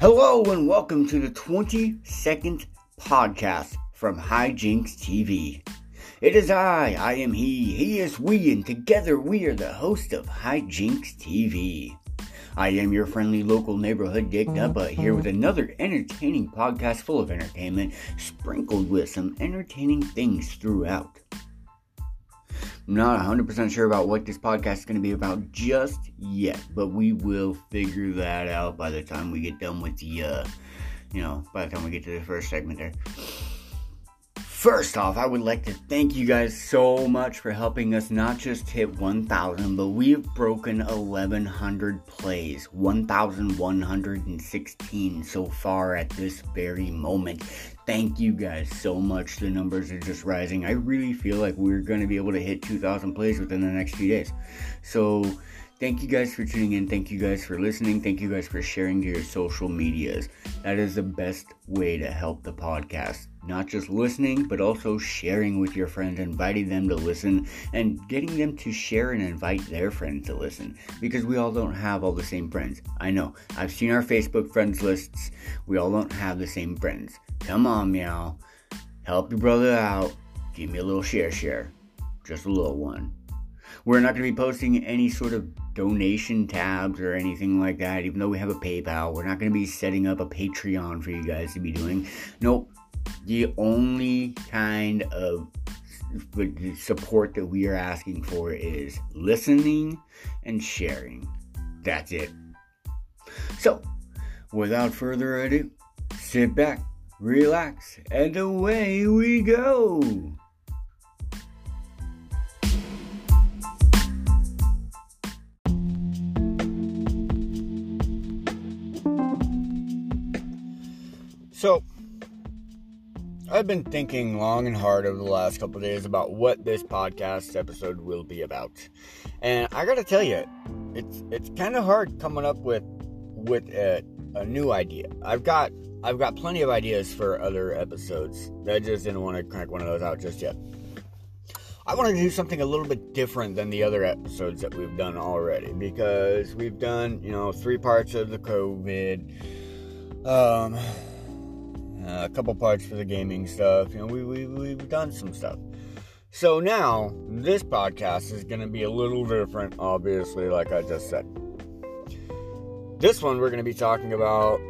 Hello and welcome to the 22nd podcast from Hijinks TV. It is I, I am he, he is we, and together we are the host of Hijinks TV. I am your friendly local neighborhood Dick uh, Nubba here with mm-hmm. another entertaining podcast full of entertainment, sprinkled with some entertaining things throughout. I'm not 100% sure about what this podcast is going to be about just yet, but we will figure that out by the time we get done with the, uh, you know, by the time we get to the first segment there. First off, I would like to thank you guys so much for helping us not just hit 1,000, but we have broken 1,100 plays, 1,116 so far at this very moment. Thank you guys so much. The numbers are just rising. I really feel like we're going to be able to hit 2,000 plays within the next few days. So, Thank you guys for tuning in. Thank you guys for listening. Thank you guys for sharing to your social medias. That is the best way to help the podcast. Not just listening, but also sharing with your friends, inviting them to listen, and getting them to share and invite their friends to listen. Because we all don't have all the same friends. I know. I've seen our Facebook friends lists. We all don't have the same friends. Come on, meow. Help your brother out. Give me a little share share. Just a little one. We're not going to be posting any sort of donation tabs or anything like that, even though we have a PayPal. We're not going to be setting up a Patreon for you guys to be doing. Nope. The only kind of support that we are asking for is listening and sharing. That's it. So, without further ado, sit back, relax, and away we go. So, I've been thinking long and hard over the last couple days about what this podcast episode will be about, and I gotta tell you, it's it's kind of hard coming up with with a, a new idea. I've got I've got plenty of ideas for other episodes. I just didn't want to crank one of those out just yet. I want to do something a little bit different than the other episodes that we've done already because we've done, you know, three parts of the COVID. Um, uh, a couple parts for the gaming stuff. You know, we, we, we've done some stuff. So now, this podcast is going to be a little different, obviously, like I just said. This one, we're going to be talking about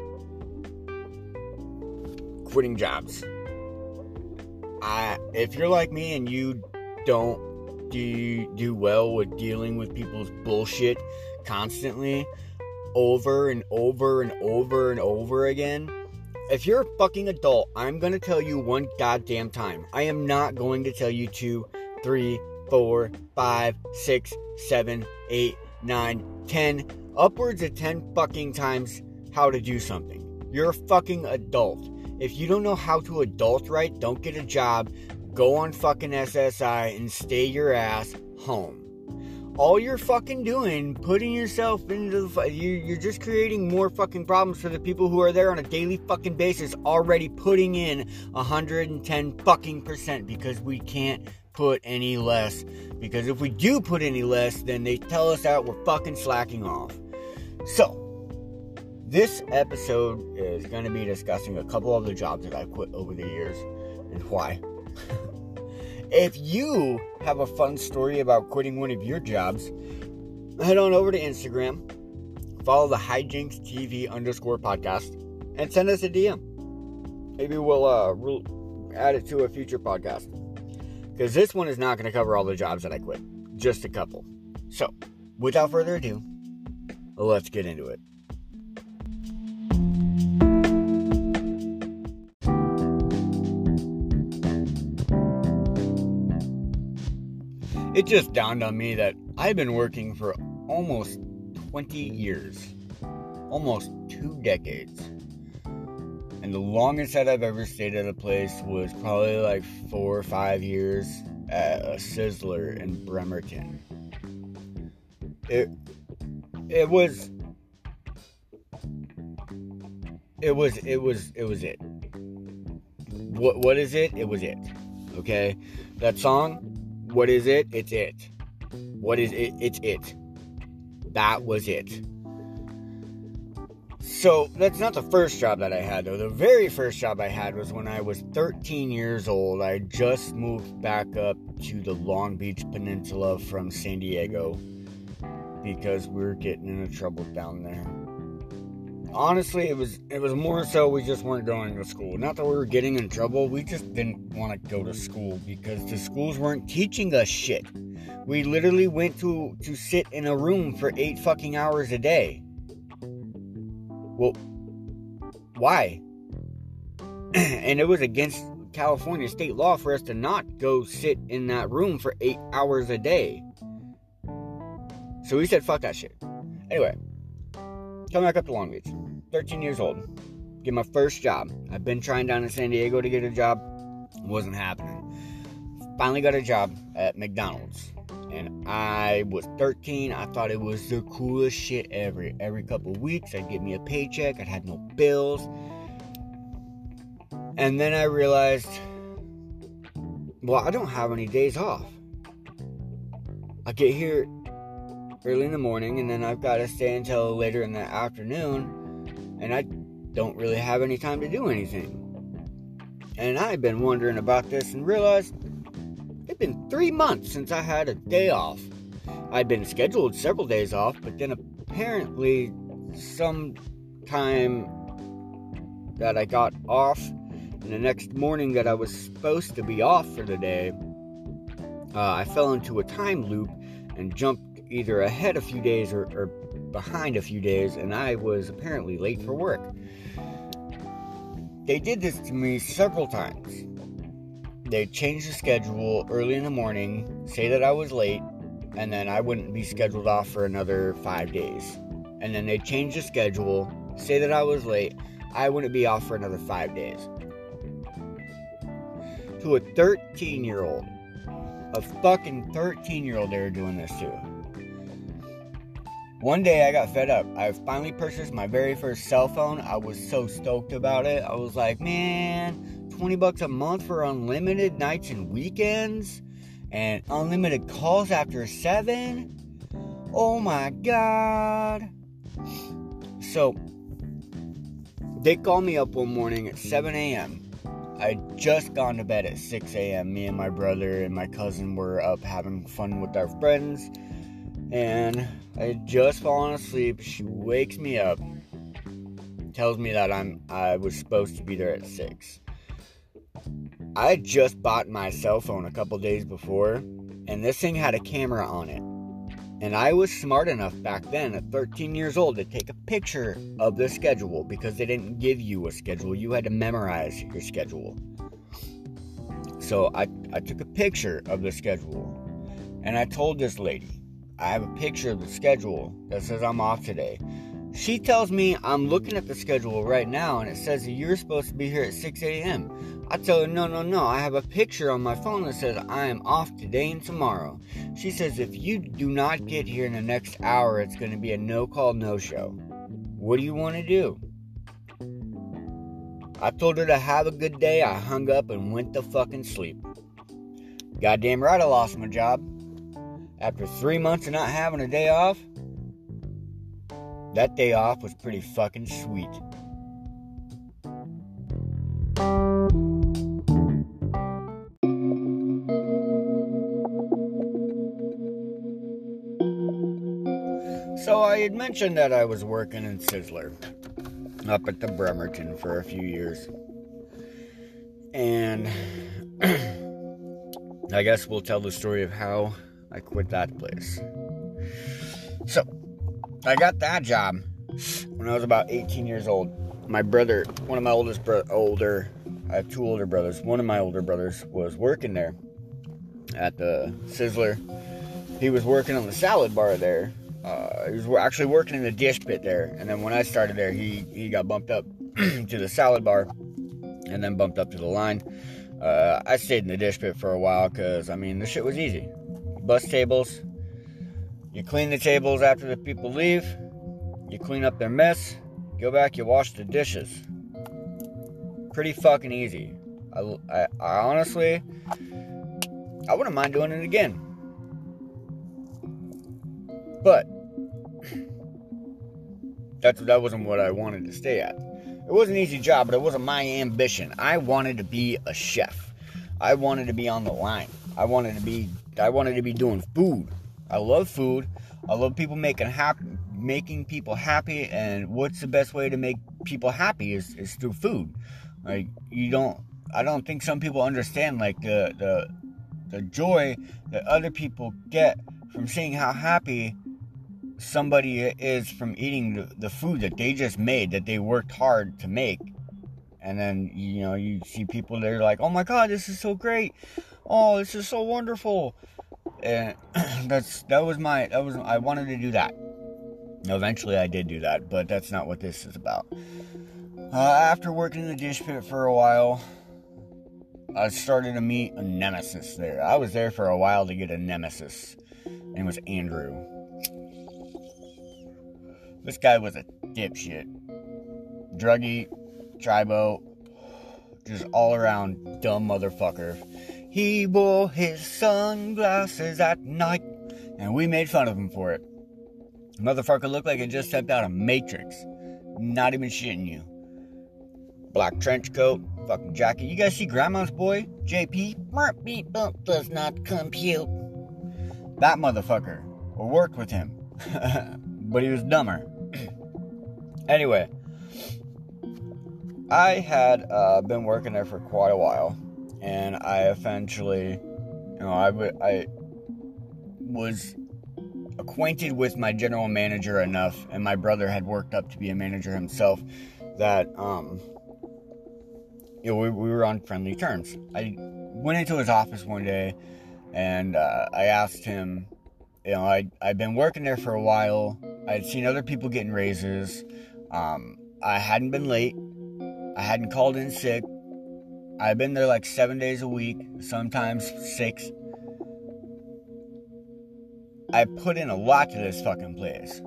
quitting jobs. I, if you're like me and you don't do, do well with dealing with people's bullshit constantly, over and over and over and over again, if you're a fucking adult, I'm gonna tell you one goddamn time. I am not going to tell you two, three, four, five, six, seven, eight, nine, ten, upwards of ten fucking times how to do something. You're a fucking adult. If you don't know how to adult right, don't get a job, go on fucking SSI and stay your ass home all you're fucking doing, putting yourself into the, you, you're just creating more fucking problems for the people who are there on a daily fucking basis, already putting in 110 fucking percent because we can't put any less. Because if we do put any less, then they tell us that we're fucking slacking off. So, this episode is going to be discussing a couple of the jobs that I quit over the years and why. If you have a fun story about quitting one of your jobs, head on over to Instagram, follow the Hijinks TV underscore podcast, and send us a DM. Maybe we'll, uh, we'll add it to a future podcast. Because this one is not going to cover all the jobs that I quit, just a couple. So, without further ado, let's get into it. It just dawned on me that I've been working for almost 20 years, almost two decades. And the longest that I've ever stayed at a place was probably like four or five years at a Sizzler in Bremerton. It it was it was it was it was it. What what is it? It was it. Okay? That song what is it? It's it. What is it? It's it. That was it. So that's not the first job that I had, though. The very first job I had was when I was 13 years old. I just moved back up to the Long Beach Peninsula from San Diego because we were getting into trouble down there. Honestly, it was it was more so we just weren't going to school. Not that we were getting in trouble, we just didn't want to go to school because the schools weren't teaching us shit. We literally went to to sit in a room for 8 fucking hours a day. Well, why? and it was against California state law for us to not go sit in that room for eight hours a day. So we said, fuck that shit. Anyway, come back up to Long Beach. 13 years old. Get my first job. I've been trying down in San Diego to get a job. It Wasn't happening. Finally got a job at McDonald's and I was 13. I thought it was the coolest shit ever. Every couple weeks, I'd get me a paycheck. I had no bills. And then I realized, well, I don't have any days off. I get here early in the morning, and then I've got to stay until later in the afternoon, and I don't really have any time to do anything. And I've been wondering about this and realized it's been three months since I had a day off. I'd been scheduled several days off, but then apparently, some time that I got off, and the next morning that I was supposed to be off for the day, uh, I fell into a time loop and jumped either ahead a few days or, or behind a few days, and I was apparently late for work. They did this to me several times they'd change the schedule early in the morning, say that I was late, and then I wouldn't be scheduled off for another five days. And then they'd change the schedule, say that I was late, I wouldn't be off for another five days. To a 13 year old, a fucking 13 year old, they were doing this to. One day I got fed up. I finally purchased my very first cell phone. I was so stoked about it. I was like, man, 20 bucks a month for unlimited nights and weekends and unlimited calls after 7. Oh my god. So, they called me up one morning at 7 a.m. I'd just gone to bed at 6 a.m. Me and my brother and my cousin were up having fun with our friends. And I had just fallen asleep. She wakes me up, tells me that I'm I was supposed to be there at 6. I just bought my cell phone a couple days before, and this thing had a camera on it. And I was smart enough back then, at 13 years old, to take a picture of the schedule because they didn't give you a schedule. You had to memorize your schedule. So I, I took a picture of the schedule and I told this lady, I have a picture of the schedule that says I'm off today. She tells me I'm looking at the schedule right now and it says that you're supposed to be here at 6 a.m. I tell her, no, no, no. I have a picture on my phone that says I am off today and tomorrow. She says, if you do not get here in the next hour, it's going to be a no call, no show. What do you want to do? I told her to have a good day. I hung up and went to fucking sleep. Goddamn right, I lost my job. After three months of not having a day off, that day off was pretty fucking sweet. So I had mentioned that I was working in Sizzler up at the Bremerton for a few years. And I guess we'll tell the story of how I quit that place. So, I got that job when I was about 18 years old. My brother, one of my oldest bro- older, I have two older brothers. One of my older brothers was working there at the Sizzler. He was working on the salad bar there uh, he was actually working in the dish pit there. And then when I started there, he, he got bumped up to the salad bar and then bumped up to the line. Uh, I stayed in the dish pit for a while because, I mean, the shit was easy. Bus tables, you clean the tables after the people leave, you clean up their mess, go back, you wash the dishes. Pretty fucking easy. I, I, I honestly, I wouldn't mind doing it again. But That's that wasn't what I wanted to stay at. It was an easy job, but it wasn't my ambition. I wanted to be a chef. I wanted to be on the line. I wanted to be I wanted to be doing food. I love food. I love people making happy making people happy and what's the best way to make people happy is, is through food. Like you don't I don't think some people understand like the the the joy that other people get from seeing how happy somebody is from eating the, the food that they just made that they worked hard to make and then you know you see people they're like oh my god this is so great oh this is so wonderful. And that's that was my that was i wanted to do that. Eventually i did do that but that's not what this is about. Uh, after working in the dish pit for a while i started to meet a nemesis there. I was there for a while to get a nemesis. Name was andrew. This guy was a dipshit. Druggy, tribo, just all around dumb motherfucker. He wore his sunglasses at night, and we made fun of him for it. Motherfucker looked like he just stepped out of Matrix. Not even shitting you. Black trench coat, fucking jacket. You guys see Grandma's boy, JP? Heartbeat bump does not compute. That motherfucker. Or worked with him. but he was dumber. anyway, I had uh, been working there for quite a while, and I eventually, you know, I, w- I was acquainted with my general manager enough, and my brother had worked up to be a manager himself, that, um, you know, we, we were on friendly terms. I went into his office one day, and uh, I asked him, you know, I, I'd been working there for a while. I'd seen other people getting raises. Um, I hadn't been late. I hadn't called in sick. I've been there like seven days a week, sometimes six. I put in a lot to this fucking place.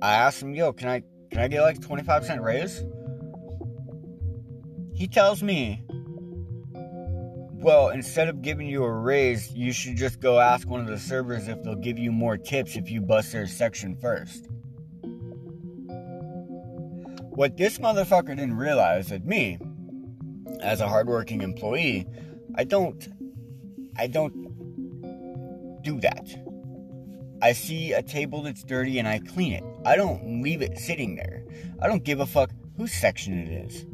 I asked him, yo, can I can I get like 25% raise? He tells me well, instead of giving you a raise, you should just go ask one of the servers if they'll give you more tips if you bust their section first. What this motherfucker didn't realize that me, as a hardworking employee, I don't I don't do that. I see a table that's dirty and I clean it. I don't leave it sitting there. I don't give a fuck whose section it is.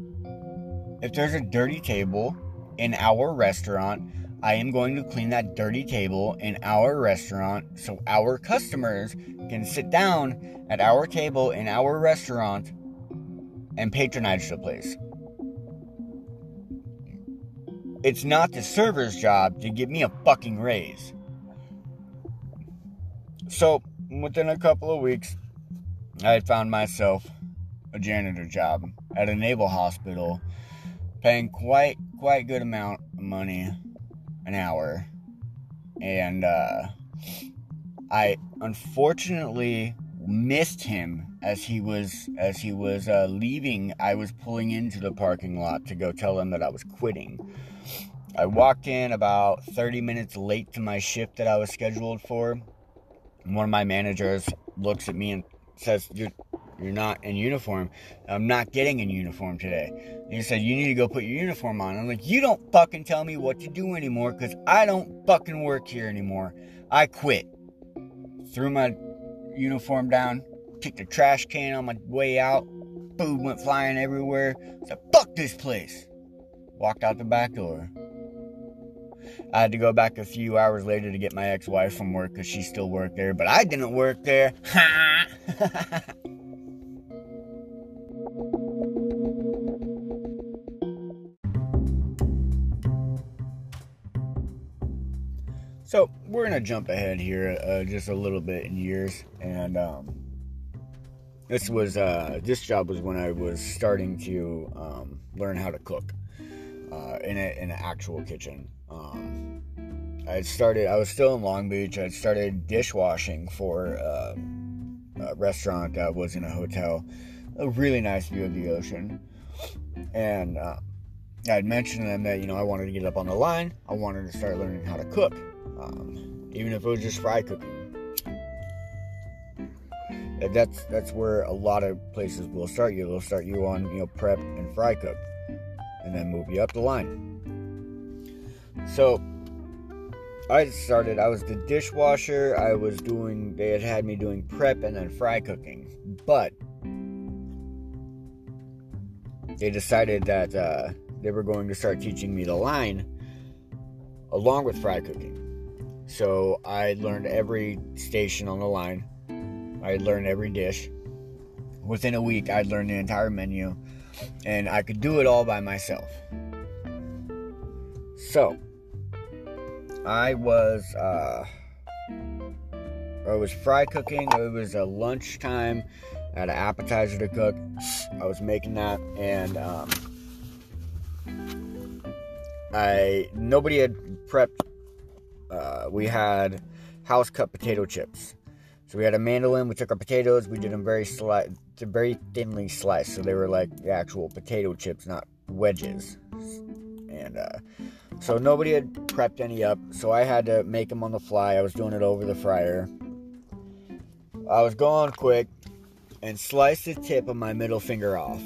If there's a dirty table in our restaurant. I am going to clean that dirty table in our restaurant so our customers can sit down at our table in our restaurant and patronize the place. It's not the server's job to give me a fucking raise. So, within a couple of weeks, I had found myself a janitor job at a naval hospital paying quite quite good amount of money an hour. And uh, i unfortunately missed him as he was as he was uh, leaving. I was pulling into the parking lot to go tell him that i was quitting i walked in about 30 minutes late to my shift that i was scheduled for one of my managers looks at me and says you're you're not in uniform. I'm not getting in uniform today. And he said, You need to go put your uniform on. I'm like, You don't fucking tell me what to do anymore because I don't fucking work here anymore. I quit. Threw my uniform down, kicked a trash can on my way out. Food went flying everywhere. I said, Fuck this place. Walked out the back door. I had to go back a few hours later to get my ex wife from work because she still worked there, but I didn't work there. So we're gonna jump ahead here uh, just a little bit in years, and um, this was uh, this job was when I was starting to um, learn how to cook uh, in, a, in an actual kitchen. Um, I started. I was still in Long Beach. I started dishwashing for uh, a restaurant that was in a hotel. A really nice view of the ocean, and uh, I had mentioned to them that you know I wanted to get up on the line. I wanted to start learning how to cook um, even if it was just fry cooking. That's that's where a lot of places will start you. They'll start you on you know prep and fry cook, and then move you up the line. So I started. I was the dishwasher. I was doing. They had had me doing prep and then fry cooking, but they decided that uh, they were going to start teaching me the line along with fry cooking. So I learned every station on the line. I learned every dish. Within a week, I'd learned the entire menu, and I could do it all by myself. So I was uh, I was fry cooking. It was a lunchtime. I had an appetizer to cook. I was making that, and um, I nobody had prepped. Uh, we had house cut potato chips. So we had a mandolin. We took our potatoes. We did them very sli- very thinly sliced, so they were like actual potato chips, not wedges. And uh, so nobody had prepped any up, so I had to make them on the fly. I was doing it over the fryer. I was going quick and sliced the tip of my middle finger off.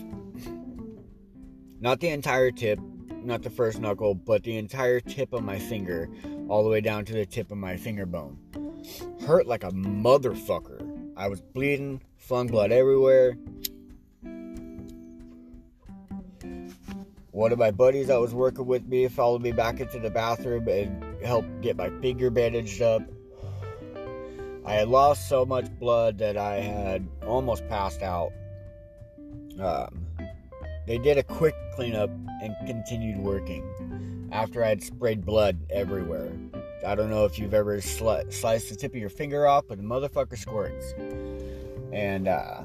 Not the entire tip, not the first knuckle, but the entire tip of my finger, all the way down to the tip of my finger bone. Hurt like a motherfucker. I was bleeding, flung blood everywhere. One of my buddies that was working with me followed me back into the bathroom and helped get my finger bandaged up. I had lost so much blood that I had almost passed out. Um, they did a quick cleanup and continued working after I had sprayed blood everywhere. I don't know if you've ever sli- sliced the tip of your finger off, but the motherfucker squirts. And uh,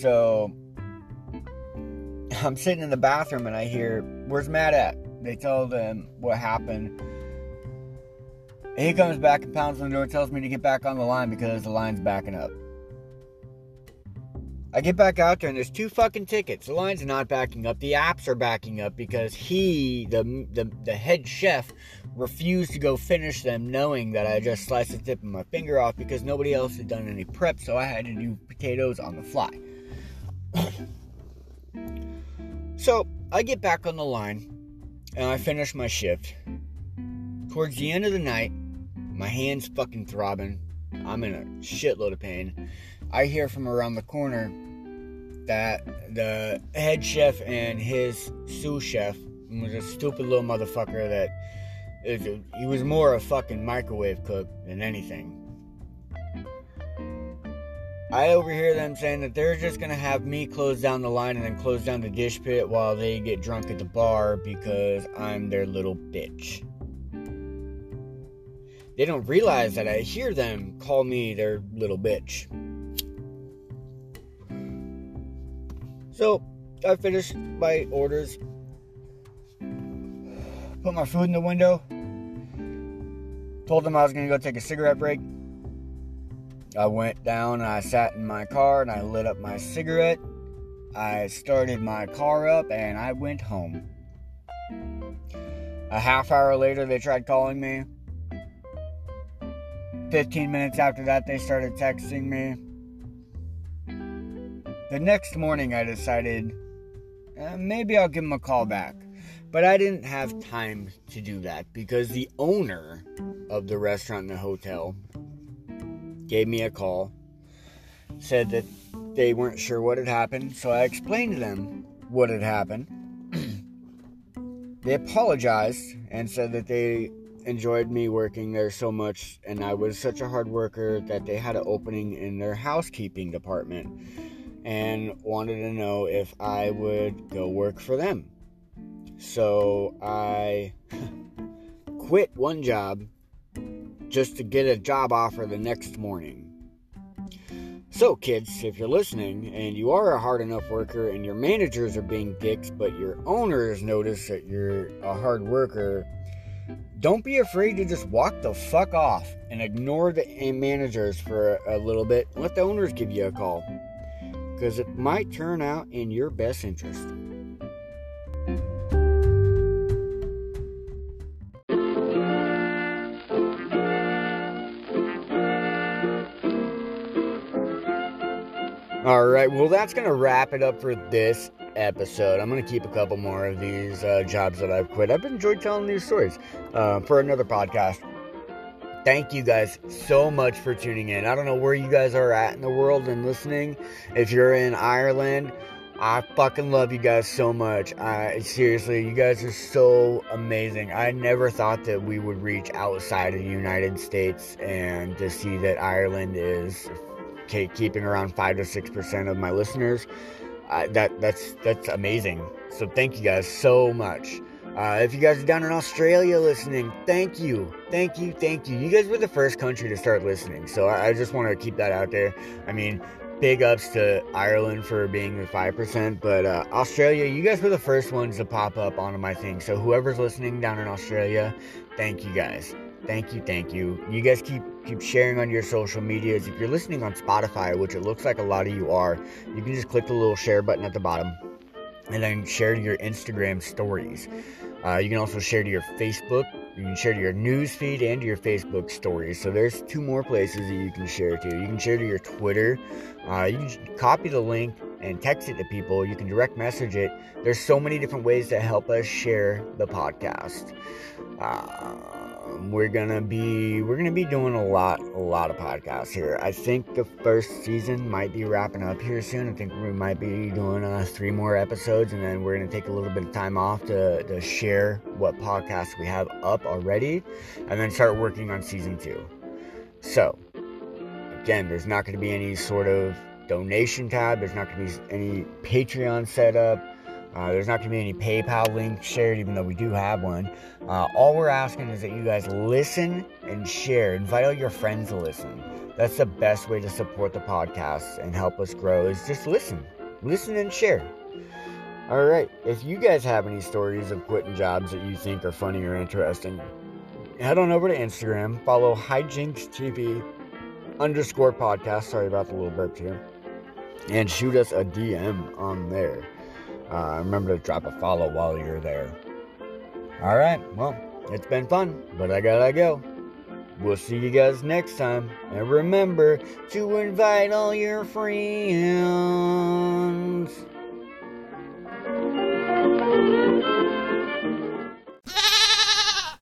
so I'm sitting in the bathroom and I hear, Where's Matt at? They tell them what happened. He comes back and pounds on the door, tells me to get back on the line because the line's backing up. I get back out there and there's two fucking tickets. The line's not backing up. The apps are backing up because he, the, the the head chef, refused to go finish them, knowing that I just sliced the tip of my finger off because nobody else had done any prep, so I had to do potatoes on the fly. so I get back on the line and I finish my shift. Towards the end of the night, my hands fucking throbbing. I'm in a shitload of pain. I hear from around the corner that the head chef and his sous chef was a stupid little motherfucker that he was more a fucking microwave cook than anything. I overhear them saying that they're just gonna have me close down the line and then close down the dish pit while they get drunk at the bar because I'm their little bitch. They don't realize that I hear them call me their little bitch. So I finished my orders, put my food in the window, told them I was gonna go take a cigarette break. I went down and I sat in my car and I lit up my cigarette. I started my car up and I went home. A half hour later, they tried calling me. 15 minutes after that, they started texting me. The next morning, I decided uh, maybe I'll give him a call back. But I didn't have time to do that because the owner of the restaurant and the hotel gave me a call, said that they weren't sure what had happened. So I explained to them what had happened. they apologized and said that they enjoyed me working there so much and I was such a hard worker that they had an opening in their housekeeping department and wanted to know if I would go work for them. So I quit one job just to get a job offer the next morning. So, kids, if you're listening and you are a hard enough worker and your managers are being dicks, but your owners notice that you're a hard worker, don't be afraid to just walk the fuck off and ignore the managers for a little bit. Let the owners give you a call because it might turn out in your best interest. All right, well, that's going to wrap it up for this episode. I'm going to keep a couple more of these uh, jobs that I've quit. I've enjoyed telling these stories uh, for another podcast. Thank you guys so much for tuning in. I don't know where you guys are at in the world and listening. If you're in Ireland, I fucking love you guys so much. I seriously, you guys are so amazing. I never thought that we would reach outside of the United States and to see that Ireland is keeping around five to six percent of my listeners. That that's that's amazing. So thank you guys so much. Uh, if you guys are down in Australia listening, thank you, thank you, thank you. You guys were the first country to start listening, so I, I just want to keep that out there. I mean, big ups to Ireland for being the 5%, but uh, Australia, you guys were the first ones to pop up onto my thing. So whoever's listening down in Australia, thank you guys. Thank you, thank you. You guys keep keep sharing on your social medias. If you're listening on Spotify, which it looks like a lot of you are, you can just click the little share button at the bottom and then share your Instagram stories. Uh, you can also share to your Facebook you can share to your news feed and to your Facebook stories. So there's two more places that you can share to. You can share to your Twitter. Uh, you can copy the link and text it to people. You can direct message it. There's so many different ways to help us share the podcast. Uh, um, we're gonna be we're gonna be doing a lot a lot of podcasts here. I think the first season might be wrapping up here soon. I think we might be doing uh, three more episodes, and then we're gonna take a little bit of time off to to share what podcasts we have up already, and then start working on season two. So again, there's not gonna be any sort of donation tab. There's not gonna be any Patreon setup. Uh, there's not going to be any PayPal link shared, even though we do have one. Uh, all we're asking is that you guys listen and share. Invite all your friends to listen. That's the best way to support the podcast and help us grow. Is just listen, listen and share. All right. If you guys have any stories of quitting jobs that you think are funny or interesting, head on over to Instagram. Follow Hijinks TV underscore podcast. Sorry about the little burp here. And shoot us a DM on there. Uh, remember to drop a follow while you're there. All right, well, it's been fun, but I gotta go. We'll see you guys next time. And remember to invite all your friends.